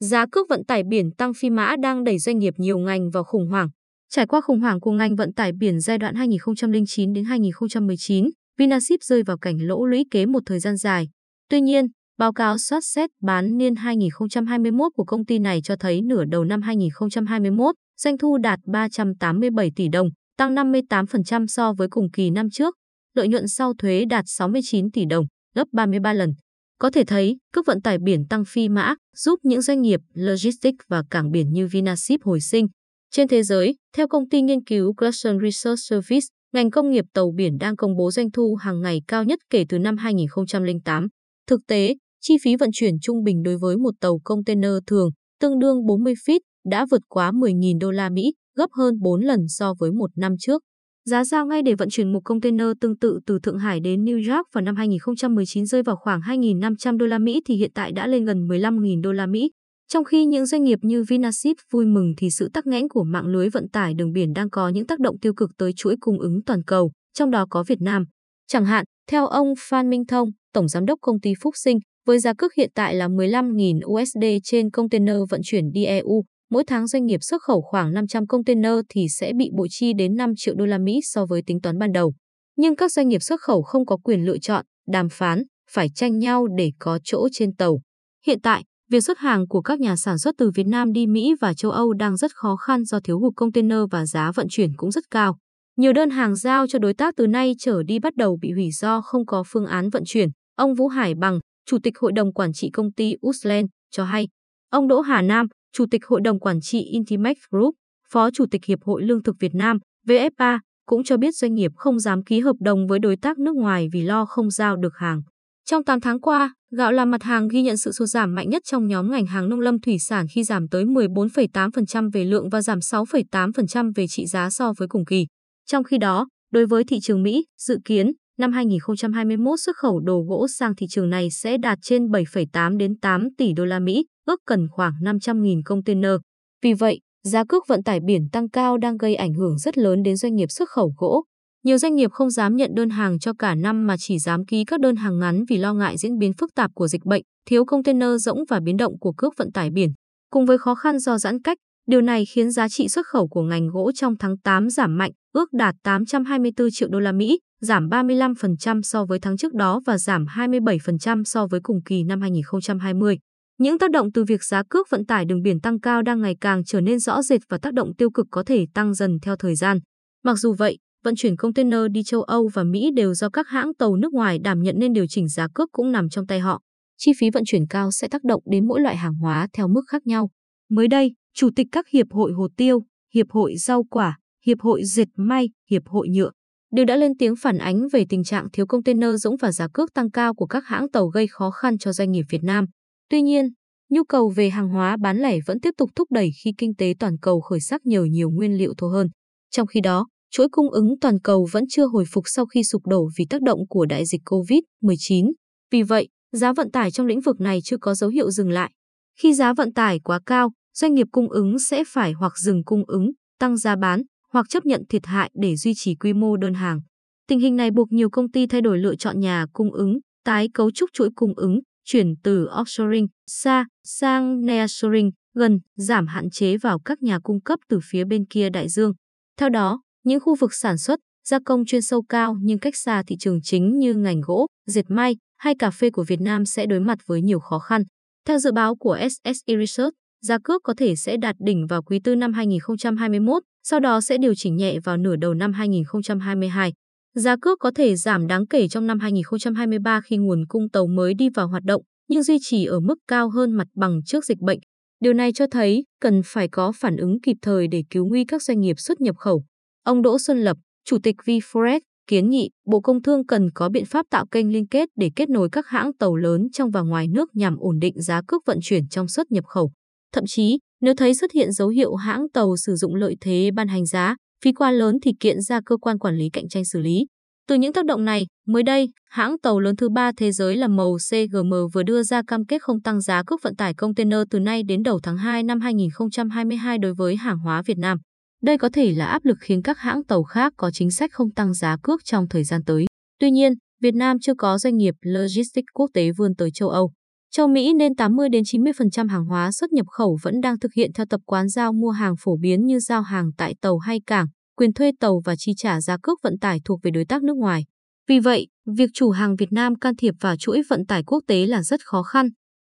Giá cước vận tải biển tăng phi mã đang đẩy doanh nghiệp nhiều ngành vào khủng hoảng. Trải qua khủng hoảng của ngành vận tải biển giai đoạn 2009 đến 2019, Vinaship rơi vào cảnh lỗ lũy kế một thời gian dài. Tuy nhiên, báo cáo soát xét bán niên 2021 của công ty này cho thấy nửa đầu năm 2021, doanh thu đạt 387 tỷ đồng, tăng 58% so với cùng kỳ năm trước. Lợi nhuận sau thuế đạt 69 tỷ đồng, gấp 33 lần. Có thể thấy, cước vận tải biển tăng phi mã giúp những doanh nghiệp logistics và cảng biển như Vinaship hồi sinh. Trên thế giới, theo công ty nghiên cứu Clarkson Research Service, ngành công nghiệp tàu biển đang công bố doanh thu hàng ngày cao nhất kể từ năm 2008. Thực tế, chi phí vận chuyển trung bình đối với một tàu container thường, tương đương 40 feet, đã vượt quá 10.000 đô la Mỹ, gấp hơn 4 lần so với một năm trước. Giá giao ngay để vận chuyển một container tương tự từ Thượng Hải đến New York vào năm 2019 rơi vào khoảng 2.500 đô la Mỹ thì hiện tại đã lên gần 15.000 đô la Mỹ. Trong khi những doanh nghiệp như Vinaship vui mừng thì sự tắc nghẽn của mạng lưới vận tải đường biển đang có những tác động tiêu cực tới chuỗi cung ứng toàn cầu, trong đó có Việt Nam. Chẳng hạn, theo ông Phan Minh Thông, Tổng Giám đốc công ty Phúc Sinh, với giá cước hiện tại là 15.000 USD trên container vận chuyển đi EU, mỗi tháng doanh nghiệp xuất khẩu khoảng 500 container thì sẽ bị bội chi đến 5 triệu đô la Mỹ so với tính toán ban đầu. Nhưng các doanh nghiệp xuất khẩu không có quyền lựa chọn, đàm phán, phải tranh nhau để có chỗ trên tàu. Hiện tại, việc xuất hàng của các nhà sản xuất từ Việt Nam đi Mỹ và châu Âu đang rất khó khăn do thiếu hụt container và giá vận chuyển cũng rất cao. Nhiều đơn hàng giao cho đối tác từ nay trở đi bắt đầu bị hủy do không có phương án vận chuyển. Ông Vũ Hải Bằng, Chủ tịch Hội đồng Quản trị công ty Usland, cho hay. Ông Đỗ Hà Nam, Chủ tịch Hội đồng Quản trị Intimax Group, Phó Chủ tịch Hiệp hội Lương thực Việt Nam, VFA, cũng cho biết doanh nghiệp không dám ký hợp đồng với đối tác nước ngoài vì lo không giao được hàng. Trong 8 tháng qua, gạo là mặt hàng ghi nhận sự sụt giảm mạnh nhất trong nhóm ngành hàng nông lâm thủy sản khi giảm tới 14,8% về lượng và giảm 6,8% về trị giá so với cùng kỳ. Trong khi đó, đối với thị trường Mỹ, dự kiến năm 2021 xuất khẩu đồ gỗ sang thị trường này sẽ đạt trên 7,8 đến 8 tỷ đô la Mỹ, ước cần khoảng 500.000 container. Vì vậy, giá cước vận tải biển tăng cao đang gây ảnh hưởng rất lớn đến doanh nghiệp xuất khẩu gỗ. Nhiều doanh nghiệp không dám nhận đơn hàng cho cả năm mà chỉ dám ký các đơn hàng ngắn vì lo ngại diễn biến phức tạp của dịch bệnh, thiếu container rỗng và biến động của cước vận tải biển. Cùng với khó khăn do giãn cách, điều này khiến giá trị xuất khẩu của ngành gỗ trong tháng 8 giảm mạnh, ước đạt 824 triệu đô la Mỹ, giảm 35% so với tháng trước đó và giảm 27% so với cùng kỳ năm 2020. Những tác động từ việc giá cước vận tải đường biển tăng cao đang ngày càng trở nên rõ rệt và tác động tiêu cực có thể tăng dần theo thời gian. Mặc dù vậy, vận chuyển container đi châu Âu và Mỹ đều do các hãng tàu nước ngoài đảm nhận nên điều chỉnh giá cước cũng nằm trong tay họ. Chi phí vận chuyển cao sẽ tác động đến mỗi loại hàng hóa theo mức khác nhau. Mới đây, Chủ tịch các hiệp hội hồ tiêu, hiệp hội rau quả, hiệp hội dệt may, hiệp hội nhựa đều đã lên tiếng phản ánh về tình trạng thiếu container rỗng và giá cước tăng cao của các hãng tàu gây khó khăn cho doanh nghiệp Việt Nam. Tuy nhiên, nhu cầu về hàng hóa bán lẻ vẫn tiếp tục thúc đẩy khi kinh tế toàn cầu khởi sắc nhờ nhiều nguyên liệu thô hơn. Trong khi đó, chuỗi cung ứng toàn cầu vẫn chưa hồi phục sau khi sụp đổ vì tác động của đại dịch COVID-19. Vì vậy, giá vận tải trong lĩnh vực này chưa có dấu hiệu dừng lại. Khi giá vận tải quá cao, doanh nghiệp cung ứng sẽ phải hoặc dừng cung ứng, tăng giá bán, hoặc chấp nhận thiệt hại để duy trì quy mô đơn hàng. Tình hình này buộc nhiều công ty thay đổi lựa chọn nhà cung ứng, tái cấu trúc chuỗi cung ứng, chuyển từ offshoring xa sang nearshoring gần, giảm hạn chế vào các nhà cung cấp từ phía bên kia đại dương. Theo đó, những khu vực sản xuất, gia công chuyên sâu cao nhưng cách xa thị trường chính như ngành gỗ, dệt may hay cà phê của Việt Nam sẽ đối mặt với nhiều khó khăn. Theo dự báo của SSE Research, giá cước có thể sẽ đạt đỉnh vào quý tư năm 2021, sau đó sẽ điều chỉnh nhẹ vào nửa đầu năm 2022. Giá cước có thể giảm đáng kể trong năm 2023 khi nguồn cung tàu mới đi vào hoạt động, nhưng duy trì ở mức cao hơn mặt bằng trước dịch bệnh. Điều này cho thấy cần phải có phản ứng kịp thời để cứu nguy các doanh nghiệp xuất nhập khẩu. Ông Đỗ Xuân Lập, Chủ tịch VForex, kiến nghị Bộ Công Thương cần có biện pháp tạo kênh liên kết để kết nối các hãng tàu lớn trong và ngoài nước nhằm ổn định giá cước vận chuyển trong xuất nhập khẩu. Thậm chí, nếu thấy xuất hiện dấu hiệu hãng tàu sử dụng lợi thế ban hành giá, phí quá lớn thì kiện ra cơ quan quản lý cạnh tranh xử lý. Từ những tác động này, mới đây, hãng tàu lớn thứ ba thế giới là màu CGM vừa đưa ra cam kết không tăng giá cước vận tải container từ nay đến đầu tháng 2 năm 2022 đối với hàng hóa Việt Nam. Đây có thể là áp lực khiến các hãng tàu khác có chính sách không tăng giá cước trong thời gian tới. Tuy nhiên, Việt Nam chưa có doanh nghiệp logistics quốc tế vươn tới châu Âu. Châu Mỹ nên 80 đến 90% hàng hóa xuất nhập khẩu vẫn đang thực hiện theo tập quán giao mua hàng phổ biến như giao hàng tại tàu hay cảng, quyền thuê tàu và chi trả giá cước vận tải thuộc về đối tác nước ngoài. Vì vậy, việc chủ hàng Việt Nam can thiệp vào chuỗi vận tải quốc tế là rất khó khăn.